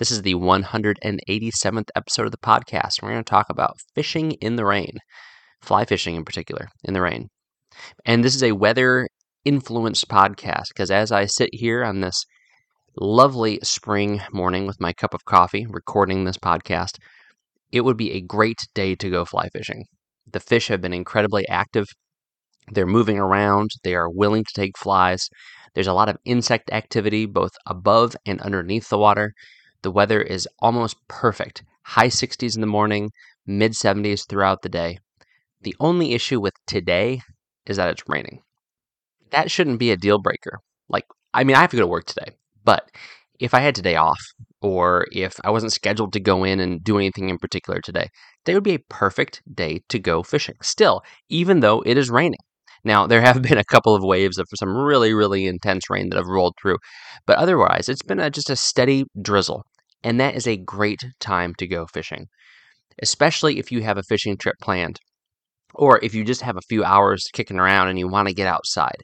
This is the 187th episode of the podcast. We're going to talk about fishing in the rain, fly fishing in particular, in the rain. And this is a weather influenced podcast because as I sit here on this lovely spring morning with my cup of coffee recording this podcast, it would be a great day to go fly fishing. The fish have been incredibly active they're moving around, they are willing to take flies. There's a lot of insect activity both above and underneath the water. The weather is almost perfect high 60s in the morning, mid 70s throughout the day. The only issue with today is that it's raining. That shouldn't be a deal breaker. Like, I mean, I have to go to work today, but if I had today off, or if I wasn't scheduled to go in and do anything in particular today, today would be a perfect day to go fishing. Still, even though it is raining. Now, there have been a couple of waves of some really, really intense rain that have rolled through, but otherwise, it's been a, just a steady drizzle, and that is a great time to go fishing, especially if you have a fishing trip planned, or if you just have a few hours kicking around and you want to get outside.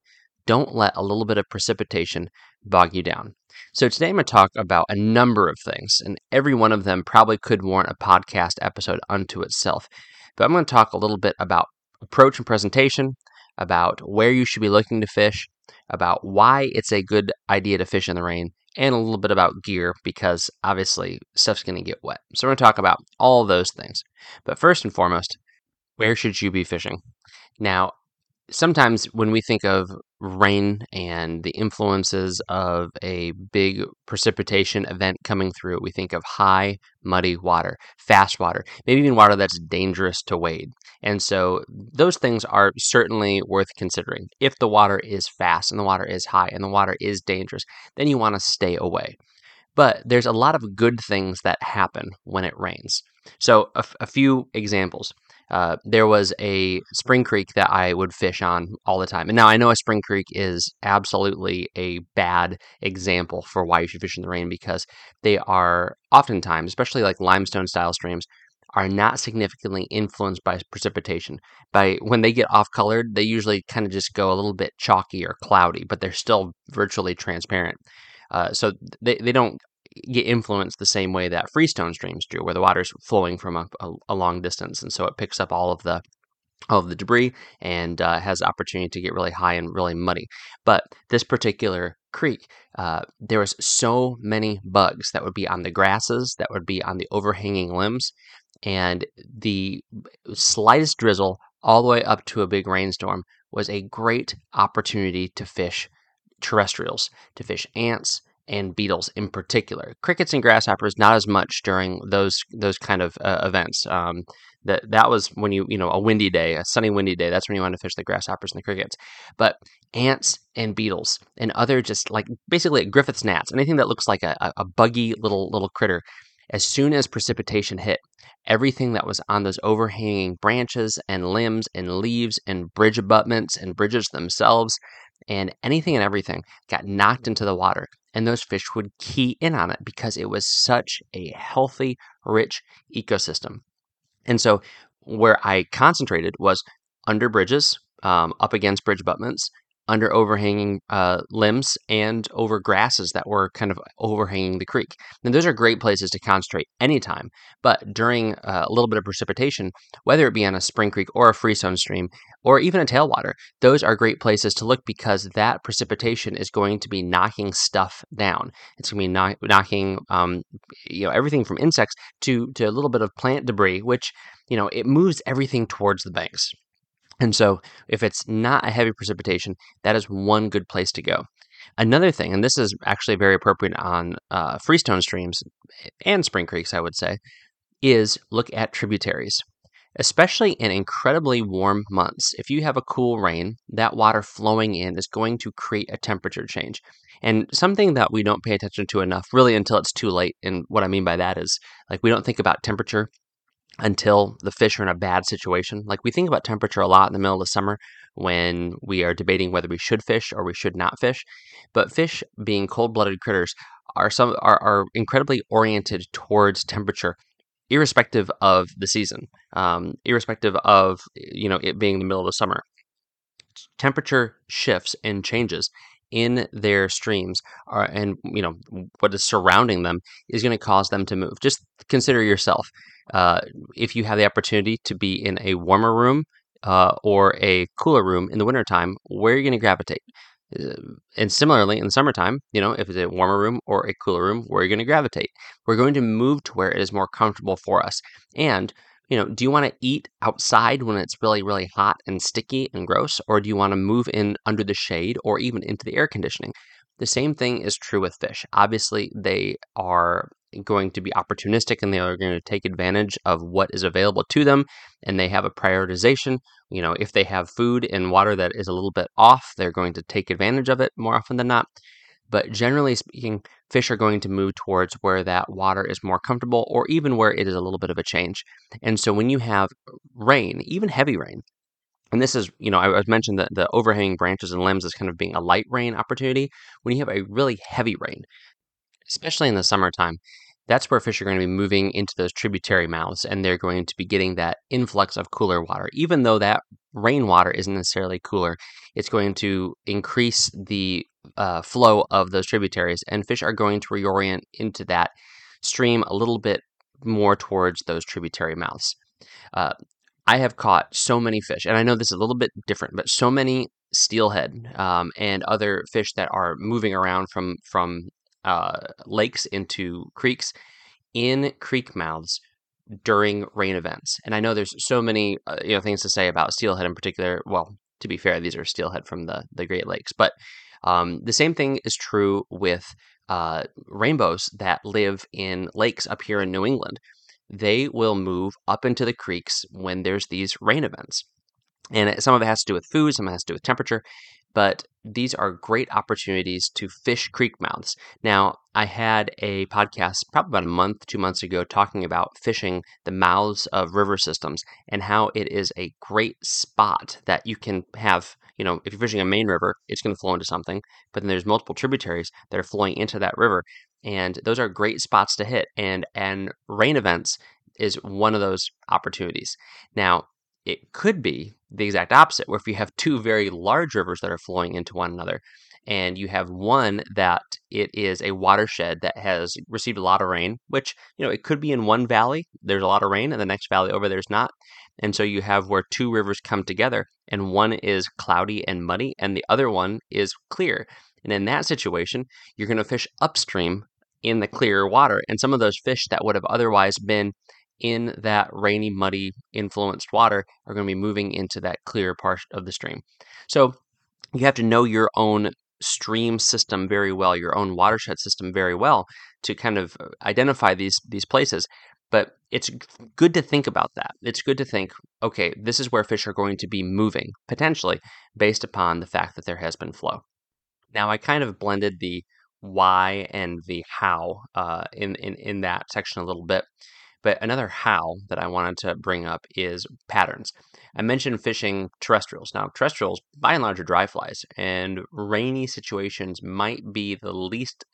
Don't let a little bit of precipitation bog you down. So, today I'm going to talk about a number of things, and every one of them probably could warrant a podcast episode unto itself. But I'm going to talk a little bit about approach and presentation, about where you should be looking to fish, about why it's a good idea to fish in the rain, and a little bit about gear because obviously stuff's going to get wet. So we're going to talk about all those things. But first and foremost, where should you be fishing? Now, sometimes when we think of rain and the influences of a big precipitation event coming through, we think of high, muddy water, fast water, maybe even water that's dangerous to wade. And so those things are certainly worth considering. If the water is fast and the water is high and the water is dangerous, then you want to stay away. But there's a lot of good things that happen when it rains. So, a, f- a few examples. Uh, there was a spring creek that I would fish on all the time. And now I know a spring creek is absolutely a bad example for why you should fish in the rain because they are oftentimes, especially like limestone style streams, are not significantly influenced by precipitation. By when they get off colored, they usually kind of just go a little bit chalky or cloudy, but they're still virtually transparent. Uh, so they, they don't get influenced the same way that freestone streams do, where the water's flowing from a, a, a long distance, and so it picks up all of the all of the debris and uh, has opportunity to get really high and really muddy. But this particular creek, uh, there was so many bugs that would be on the grasses, that would be on the overhanging limbs, and the slightest drizzle all the way up to a big rainstorm was a great opportunity to fish terrestrials, to fish ants, and beetles in particular. Crickets and grasshoppers not as much during those those kind of uh, events. Um, that that was when you you know a windy day, a sunny windy day. That's when you want to fish the grasshoppers and the crickets. But ants and beetles and other just like basically like Griffith's gnats, anything that looks like a, a buggy little little critter. As soon as precipitation hit, everything that was on those overhanging branches and limbs and leaves and bridge abutments and bridges themselves and anything and everything got knocked into the water and those fish would key in on it because it was such a healthy, rich ecosystem. And so, where I concentrated was under bridges, um, up against bridge abutments, under overhanging uh, limbs and over grasses that were kind of overhanging the creek. And those are great places to concentrate anytime. But during uh, a little bit of precipitation, whether it be on a spring creek or a freestone stream or even a tailwater, those are great places to look because that precipitation is going to be knocking stuff down. It's going to be knock- knocking, um, you know, everything from insects to to a little bit of plant debris, which you know it moves everything towards the banks. And so, if it's not a heavy precipitation, that is one good place to go. Another thing, and this is actually very appropriate on uh, freestone streams and spring creeks, I would say, is look at tributaries. Especially in incredibly warm months, if you have a cool rain, that water flowing in is going to create a temperature change. And something that we don't pay attention to enough, really, until it's too late. And what I mean by that is, like, we don't think about temperature until the fish are in a bad situation. Like we think about temperature a lot in the middle of summer when we are debating whether we should fish or we should not fish. But fish, being cold-blooded critters, are some are, are incredibly oriented towards temperature, irrespective of the season, um, irrespective of you know it being the middle of the summer. Temperature shifts and changes in their streams are, and you know what is surrounding them is going to cause them to move. Just consider yourself uh, if you have the opportunity to be in a warmer room uh, or a cooler room in the wintertime where are you going to gravitate. Uh, and similarly in the summertime you know if it's a warmer room or a cooler room where are you going to gravitate. We're going to move to where it is more comfortable for us. And you know, do you want to eat outside when it's really, really hot and sticky and gross? Or do you want to move in under the shade or even into the air conditioning? The same thing is true with fish. Obviously, they are going to be opportunistic and they are going to take advantage of what is available to them and they have a prioritization. You know, if they have food and water that is a little bit off, they're going to take advantage of it more often than not. But generally speaking, fish are going to move towards where that water is more comfortable or even where it is a little bit of a change. And so when you have rain, even heavy rain, and this is, you know, I mentioned that the overhanging branches and limbs is kind of being a light rain opportunity. When you have a really heavy rain, especially in the summertime, that's where fish are going to be moving into those tributary mouths and they're going to be getting that influx of cooler water. Even though that rainwater isn't necessarily cooler, it's going to increase the uh, flow of those tributaries, and fish are going to reorient into that stream a little bit more towards those tributary mouths. Uh, I have caught so many fish, and I know this is a little bit different, but so many steelhead um, and other fish that are moving around from from uh, lakes into creeks in creek mouths during rain events. And I know there's so many uh, you know things to say about steelhead in particular. Well, to be fair, these are steelhead from the the Great Lakes, but um, the same thing is true with uh, rainbows that live in lakes up here in New England. They will move up into the creeks when there's these rain events. And some of it has to do with food, some of it has to do with temperature but these are great opportunities to fish creek mouths. Now, I had a podcast probably about a month, two months ago, talking about fishing the mouths of river systems and how it is a great spot that you can have. You know, if you're fishing a main river, it's going to flow into something, but then there's multiple tributaries that are flowing into that river, and those are great spots to hit. And and rain events is one of those opportunities. Now, it could be the exact opposite, where if you have two very large rivers that are flowing into one another, and you have one that it is a watershed that has received a lot of rain, which, you know, it could be in one valley, there's a lot of rain, and the next valley over there's not. And so you have where two rivers come together, and one is cloudy and muddy, and the other one is clear. And in that situation, you're going to fish upstream in the clear water. And some of those fish that would have otherwise been in that rainy, muddy, influenced water are going to be moving into that clear part of the stream. So you have to know your own stream system very well, your own watershed system very well to kind of uh, identify these these places. But it's good to think about that. It's good to think, okay, this is where fish are going to be moving potentially based upon the fact that there has been flow. Now, I kind of blended the why and the how uh, in, in in that section a little bit. But another how that I wanted to bring up is patterns. I mentioned fishing terrestrials. Now, terrestrials, by and large, are dry flies, and rainy situations might be the least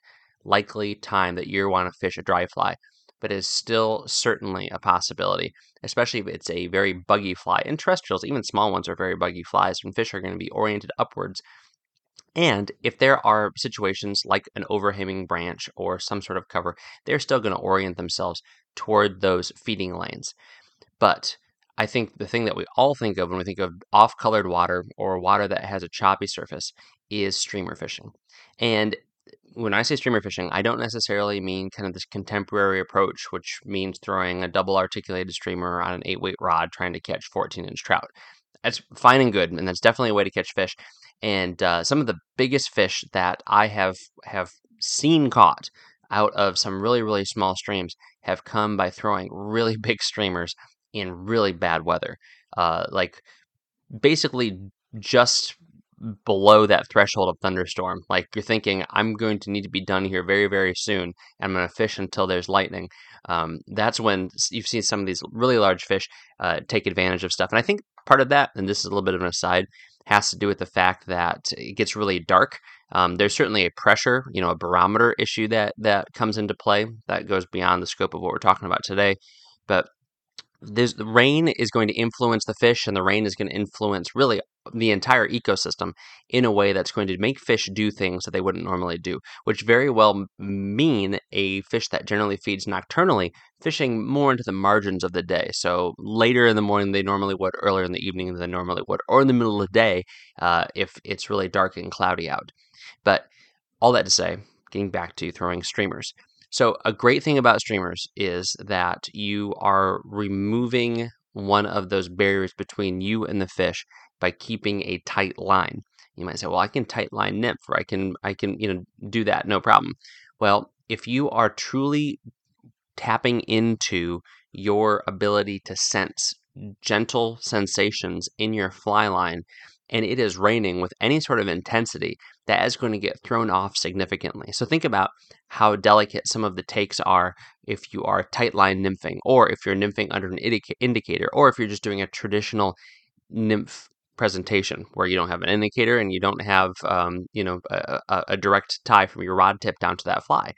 likely time that you want to fish a dry fly, but is still certainly a possibility, especially if it's a very buggy fly. And terrestrials, even small ones, are very buggy flies, and fish are going to be oriented upwards. And if there are situations like an overhanging branch or some sort of cover, they're still going to orient themselves toward those feeding lanes. But I think the thing that we all think of when we think of off colored water or water that has a choppy surface is streamer fishing. And when I say streamer fishing, I don't necessarily mean kind of this contemporary approach, which means throwing a double articulated streamer on an eight weight rod trying to catch 14 inch trout. That's fine and good, and that's definitely a way to catch fish. And uh, some of the biggest fish that I have have seen caught out of some really really small streams have come by throwing really big streamers in really bad weather, uh, like basically just below that threshold of thunderstorm. Like you're thinking, I'm going to need to be done here very, very soon. And I'm going to fish until there's lightning. Um, that's when you've seen some of these really large fish uh, take advantage of stuff. And I think part of that, and this is a little bit of an aside, has to do with the fact that it gets really dark. Um, there's certainly a pressure, you know, a barometer issue that that comes into play that goes beyond the scope of what we're talking about today. But there's, the rain is going to influence the fish, and the rain is going to influence really the entire ecosystem in a way that's going to make fish do things that they wouldn't normally do, which very well mean a fish that generally feeds nocturnally, fishing more into the margins of the day. So later in the morning they normally would, earlier in the evening than they normally would, or in the middle of the day uh, if it's really dark and cloudy out. But all that to say, getting back to throwing streamers. So, a great thing about streamers is that you are removing one of those barriers between you and the fish by keeping a tight line. You might say, "Well, I can tight line nymph, or I can I can you know do that, no problem." Well, if you are truly tapping into your ability to sense gentle sensations in your fly line and it is raining with any sort of intensity, that is going to get thrown off significantly. So think about how delicate some of the takes are if you are tight line nymphing, or if you're nymphing under an indicator, or if you're just doing a traditional nymph presentation where you don't have an indicator and you don't have um, you know a, a, direct tie from your rod tip down to that fly.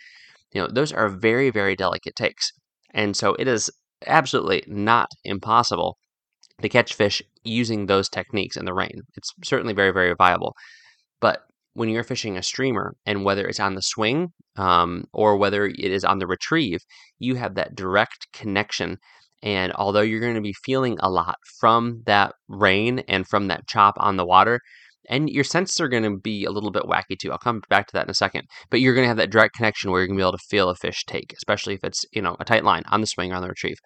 You know those are very very delicate takes, and so it is absolutely not impossible to catch fish using those techniques in the rain. It's certainly very, very viable. But when you're fishing a streamer, and whether it's on the swing um, or whether it is on the retrieve, you have that direct connection. And although you're going to be feeling a lot from that rain and from that chop on the water, and your senses are going to be a little bit wacky too. I'll come back to that in a second. But you're going to have that direct connection where you're going to be able to feel a fish take, especially if it's you know a tight line on the swing or on the retrieve.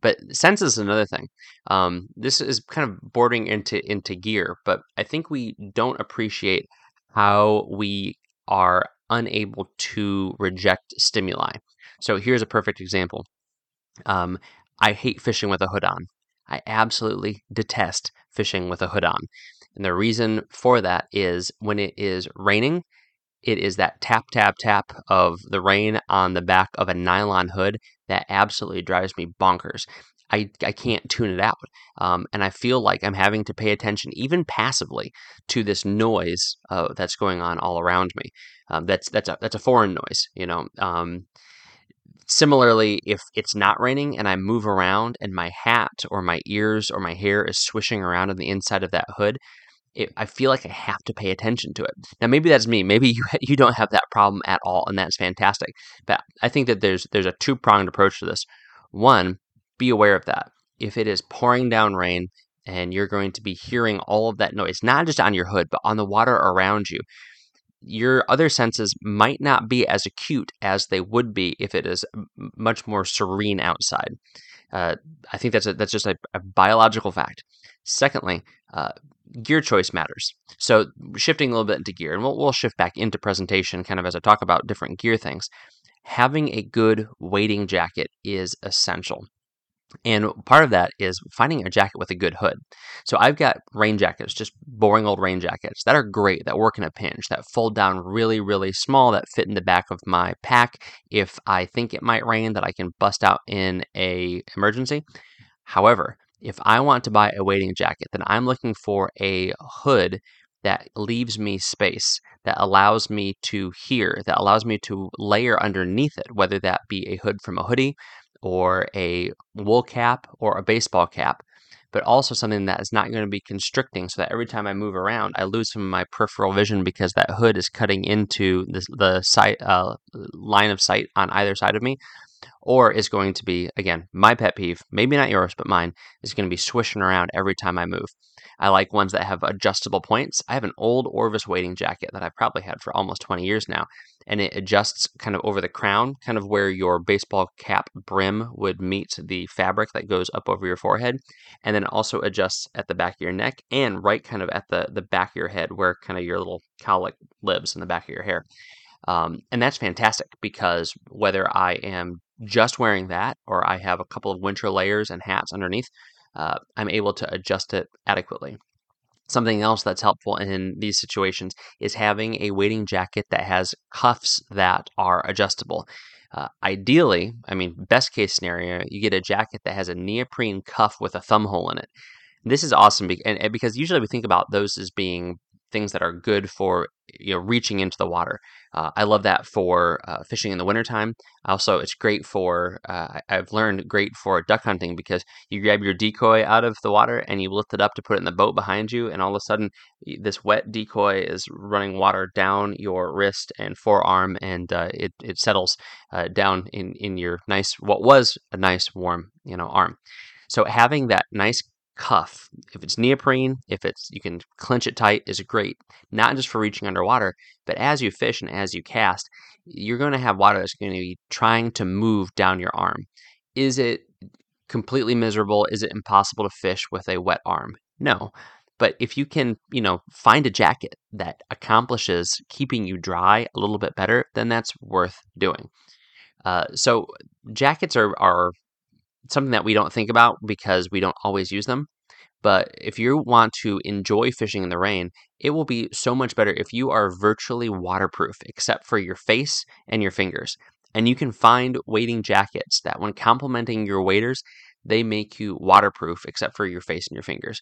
But senses is another thing. Um, this is kind of bordering into into gear, but I think we don't appreciate how we are unable to reject stimuli. So here's a perfect example. Um, I hate fishing with a hood on. I absolutely detest fishing with a hood on. And the reason for that is when it is raining, it is that tap, tap, tap of the rain on the back of a nylon hood that absolutely drives me bonkers. I, I can't tune it out. Um, and I feel like I'm having to pay attention, even passively, to this noise uh, that's going on all around me. Um, that's that's a that's a foreign noise, you know. Um, similarly, if it's not raining and I move around and my hat or my ears or my hair is swishing around on the inside of that hood, it, I feel like I have to pay attention to it. Now, maybe that's me. Maybe you you don't have that problem at all, and that's fantastic. But I think that there's there's a two pronged approach to this. One, be aware of that. If it is pouring down rain and you're going to be hearing all of that noise, not just on your hood, but on the water around you, your other senses might not be as acute as they would be if it is much more serene outside. Uh, I think that's a, that's just a, a biological fact. Secondly, uh, gear choice matters. So shifting a little bit into gear, and we'll, we'll shift back into presentation kind of as I talk about different gear things. Having a good wading jacket is essential. And part of that is finding a jacket with a good hood. So I've got rain jackets, just boring old rain jackets that are great, that work in a pinch, that fold down really, really small, that fit in the back of my pack if I think it might rain, that I can bust out in a emergency. However, if I want to buy a wading jacket, then I'm looking for a hood that leaves me space, that allows me to hear, that allows me to layer underneath it, whether that be a hood from a hoodie or a wool cap or a baseball cap, but also something that is not going to be constricting so that every time I move around, I lose some of my peripheral vision because that hood is cutting into the, the sight, uh, line of sight on either side of me. Or is going to be, again, my pet peeve, maybe not yours, but mine, is going to be swishing around every time I move. I like ones that have adjustable points. I have an old Orvis wading jacket that I've probably had for almost 20 years now, and it adjusts kind of over the crown, kind of where your baseball cap brim would meet the fabric that goes up over your forehead, and then also adjusts at the back of your neck and right kind of at the, the back of your head where kind of your little cowlick lives in the back of your hair. Um, and that's fantastic because whether I am just wearing that or I have a couple of winter layers and hats underneath, uh, I'm able to adjust it adequately. Something else that's helpful in these situations is having a wading jacket that has cuffs that are adjustable. Uh, ideally, I mean, best case scenario, you get a jacket that has a neoprene cuff with a thumb hole in it. This is awesome because usually we think about those as being things that are good for you know reaching into the water. Uh, I love that for uh, fishing in the wintertime. Also, it's great for uh, I've learned great for duck hunting because you grab your decoy out of the water and you lift it up to put it in the boat behind you, and all of a sudden this wet decoy is running water down your wrist and forearm, and uh, it it settles uh, down in in your nice what was a nice warm you know arm. So having that nice cuff. If it's neoprene, if it's you can clench it tight is great. Not just for reaching underwater, but as you fish and as you cast, you're going to have water that's going to be trying to move down your arm. Is it completely miserable? Is it impossible to fish with a wet arm? No. But if you can, you know, find a jacket that accomplishes keeping you dry a little bit better, then that's worth doing. Uh, so jackets are, are something that we don't think about because we don't always use them. But if you want to enjoy fishing in the rain, it will be so much better if you are virtually waterproof except for your face and your fingers. And you can find wading jackets that, when complementing your waders, they make you waterproof except for your face and your fingers.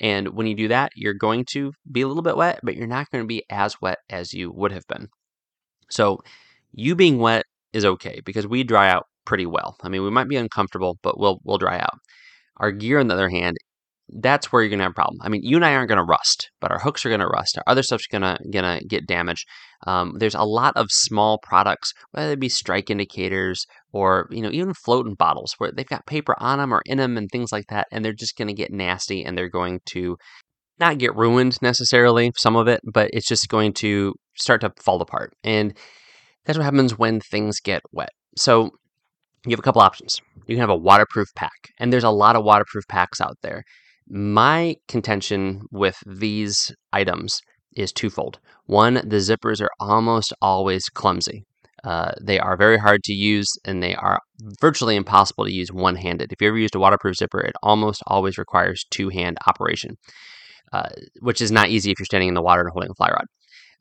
And when you do that, you're going to be a little bit wet, but you're not going to be as wet as you would have been. So, you being wet is okay because we dry out pretty well. I mean, we might be uncomfortable, but we'll we'll dry out. Our gear, on the other hand, that's where you're gonna have a problem. I mean, you and I aren't gonna rust, but our hooks are gonna rust. Our other stuff's gonna gonna get damaged. Um, there's a lot of small products, whether it be strike indicators or you know even floating bottles, where they've got paper on them or in them and things like that, and they're just gonna get nasty and they're going to not get ruined necessarily, some of it, but it's just going to start to fall apart. And that's what happens when things get wet. So you have a couple options. You can have a waterproof pack, and there's a lot of waterproof packs out there. My contention with these items is twofold. One, the zippers are almost always clumsy. Uh, they are very hard to use and they are virtually impossible to use one handed. If you ever used a waterproof zipper, it almost always requires two hand operation, uh, which is not easy if you're standing in the water and holding a fly rod.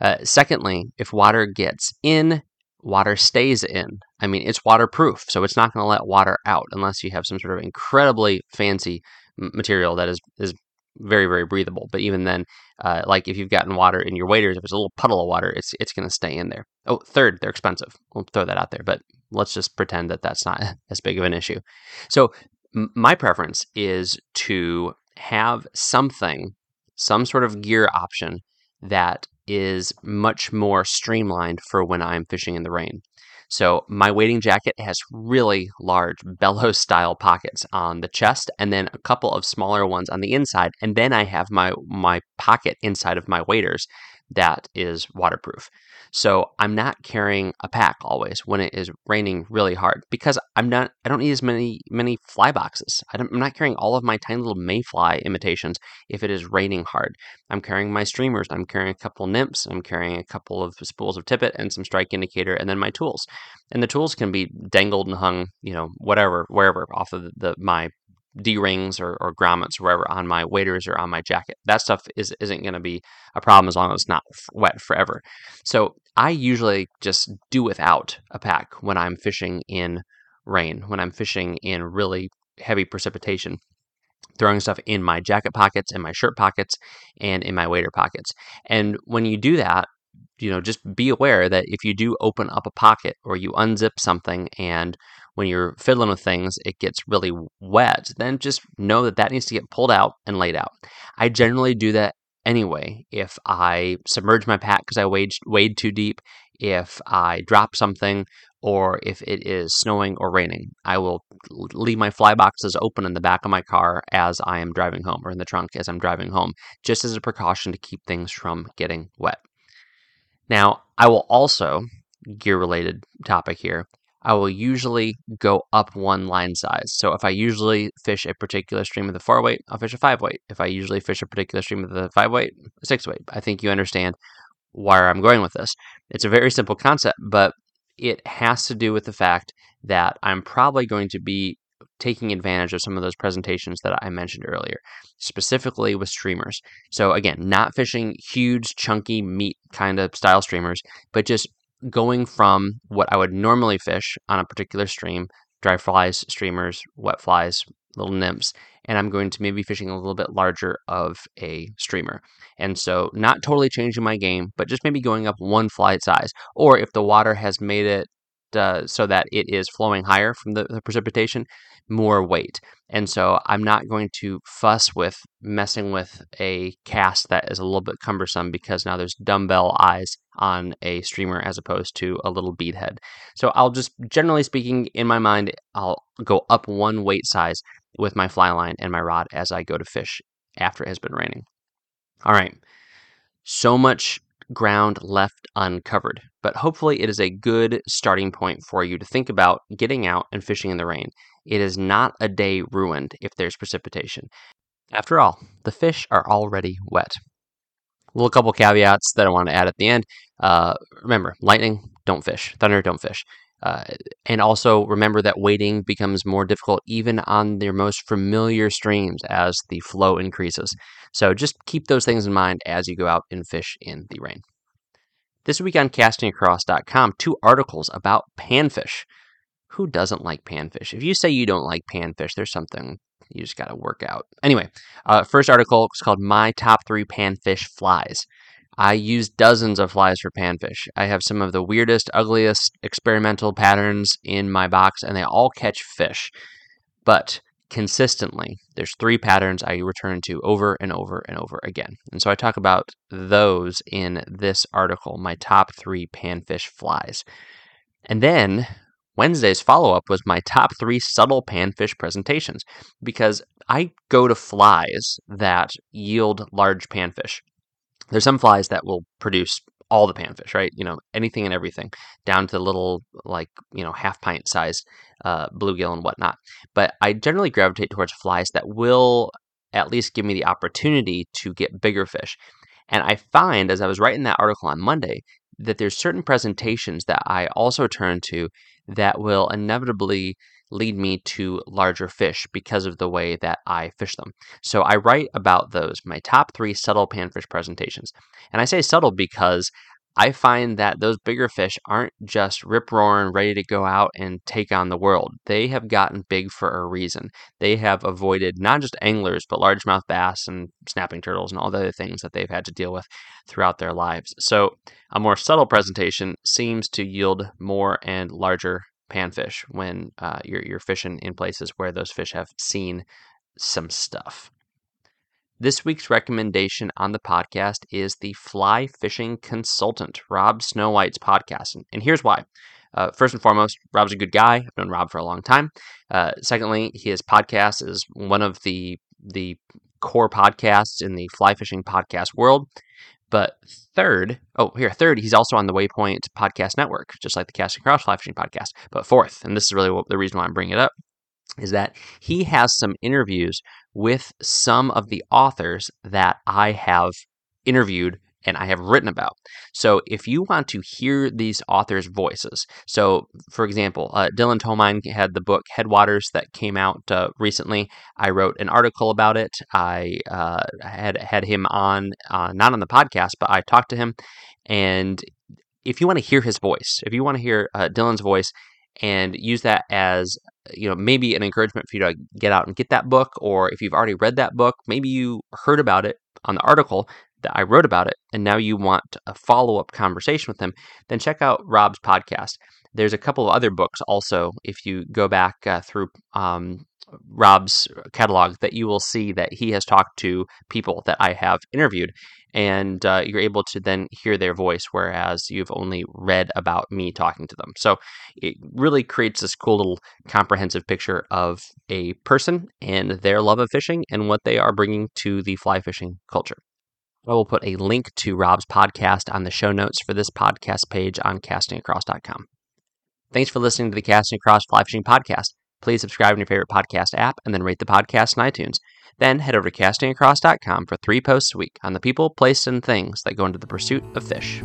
Uh, secondly, if water gets in water stays in. I mean, it's waterproof, so it's not going to let water out unless you have some sort of incredibly fancy material that is is very very breathable. But even then, uh, like if you've gotten water in your waders, if it's a little puddle of water, it's it's going to stay in there. Oh, third, they're expensive. We'll throw that out there, but let's just pretend that that's not as big of an issue. So m- my preference is to have something, some sort of gear option that is much more streamlined for when I'm fishing in the rain. So my wading jacket has really large bellows style pockets on the chest and then a couple of smaller ones on the inside and then I have my my pocket inside of my waders that is waterproof. So I'm not carrying a pack always when it is raining really hard because I'm not I don't need as many many fly boxes. I am not carrying all of my tiny little mayfly imitations if it is raining hard. I'm carrying my streamers, I'm carrying a couple nymphs, I'm carrying a couple of spools of tippet and some strike indicator and then my tools. And the tools can be dangled and hung, you know, whatever, wherever off of the, the my D rings or, or grommets or wherever on my waders or on my jacket. That stuff is, isn't going to be a problem as long as it's not wet forever. So I usually just do without a pack when I'm fishing in rain, when I'm fishing in really heavy precipitation. Throwing stuff in my jacket pockets, in my shirt pockets, and in my wader pockets. And when you do that, you know, just be aware that if you do open up a pocket or you unzip something and when you're fiddling with things, it gets really wet, then just know that that needs to get pulled out and laid out. I generally do that anyway. If I submerge my pack because I wade, wade too deep, if I drop something, or if it is snowing or raining, I will leave my fly boxes open in the back of my car as I am driving home, or in the trunk as I'm driving home, just as a precaution to keep things from getting wet. Now, I will also, gear related topic here, I will usually go up one line size. So if I usually fish a particular stream with a four weight, I'll fish a five weight. If I usually fish a particular stream with a five weight, a six weight. I think you understand where I'm going with this. It's a very simple concept, but it has to do with the fact that I'm probably going to be taking advantage of some of those presentations that I mentioned earlier, specifically with streamers. So again, not fishing huge, chunky meat kind of style streamers, but just going from what I would normally fish on a particular stream dry flies, streamers, wet flies, little nymphs, and I'm going to maybe fishing a little bit larger of a streamer. And so, not totally changing my game, but just maybe going up one fly size. Or if the water has made it uh, so that it is flowing higher from the, the, precipitation, more weight. And so I'm not going to fuss with messing with a cast that is a little bit cumbersome because now there's dumbbell eyes on a streamer as opposed to a little bead head. So I'll just, generally speaking, in my mind, I'll go up one weight size with my fly line and my rod as I go to fish after it has been raining. All right. So much ground left uncovered, but hopefully it is a good starting point for you to think about getting out and fishing in the rain. It is not a day ruined if there's precipitation. After all, the fish are already wet. A little couple caveats that I want to add at the end. Uh, remember, lightning, don't fish. Thunder, don't fish. Uh, and also remember that wading becomes more difficult even on your most familiar streams as the flow increases. So just keep those things in mind as you go out and fish in the rain. This week on castingacross.com, two articles about panfish. Who doesn't like panfish? If you say you don't like panfish, there's something you just got to work out. Anyway, uh, first article is called My Top Three Panfish Flies. I use dozens of flies for panfish. I have some of the weirdest, ugliest experimental patterns in my box, and they all catch fish. But consistently, there's three patterns I return to over and over and over again. And so I talk about those in this article, my top three panfish flies. And then Wednesday's follow up was my top three subtle panfish presentations because I go to flies that yield large panfish. There's some flies that will produce all the panfish, right? You know, anything and everything, down to the little like you know half pint size uh, bluegill and whatnot. But I generally gravitate towards flies that will at least give me the opportunity to get bigger fish. And I find as I was writing that article on Monday that there's certain presentations that I also turn to that will inevitably lead me to larger fish because of the way that I fish them. So I write about those, my top three subtle panfish presentations. And I say subtle because I find that those bigger fish aren't just rip roaring, ready to go out and take on the world. They have gotten big for a reason. They have avoided not just anglers, but largemouth bass and snapping turtles and all the other things that they've had to deal with throughout their lives. So, a more subtle presentation seems to yield more and larger panfish when uh, you're, you're fishing in places where those fish have seen some stuff. This week's recommendation on the podcast is the Fly Fishing Consultant, Rob Snowhite's podcast. And, and here's why. Uh, first and foremost, Rob's a good guy. I've known Rob for a long time. Uh, secondly, his podcast is one of the the core podcasts in the fly fishing podcast world. But third, oh, here, third, he's also on the Waypoint Podcast Network, just like the Casting Across Fly Fishing Podcast. But fourth, and this is really what, the reason why I'm bringing it up, is that he has some interviews with some of the authors that I have interviewed and I have written about. So if you want to hear these authors' voices, so for example, uh, Dylan Tomine had the book Headwaters that came out uh, recently. I wrote an article about it. I uh, had had him on, uh, not on the podcast, but I talked to him. And if you want to hear his voice, if you want to hear uh, Dylan's voice, and use that as you know maybe an encouragement for you to get out and get that book or if you've already read that book maybe you heard about it on the article that I wrote about it, and now you want a follow up conversation with him, then check out Rob's podcast. There's a couple of other books also, if you go back uh, through um, Rob's catalog, that you will see that he has talked to people that I have interviewed, and uh, you're able to then hear their voice, whereas you've only read about me talking to them. So it really creates this cool little comprehensive picture of a person and their love of fishing and what they are bringing to the fly fishing culture. I will put a link to Rob's podcast on the show notes for this podcast page on castingacross.com. Thanks for listening to the Casting Across Fly Fishing Podcast. Please subscribe in your favorite podcast app and then rate the podcast in iTunes. Then head over to castingacross.com for three posts a week on the people, places, and things that go into the pursuit of fish.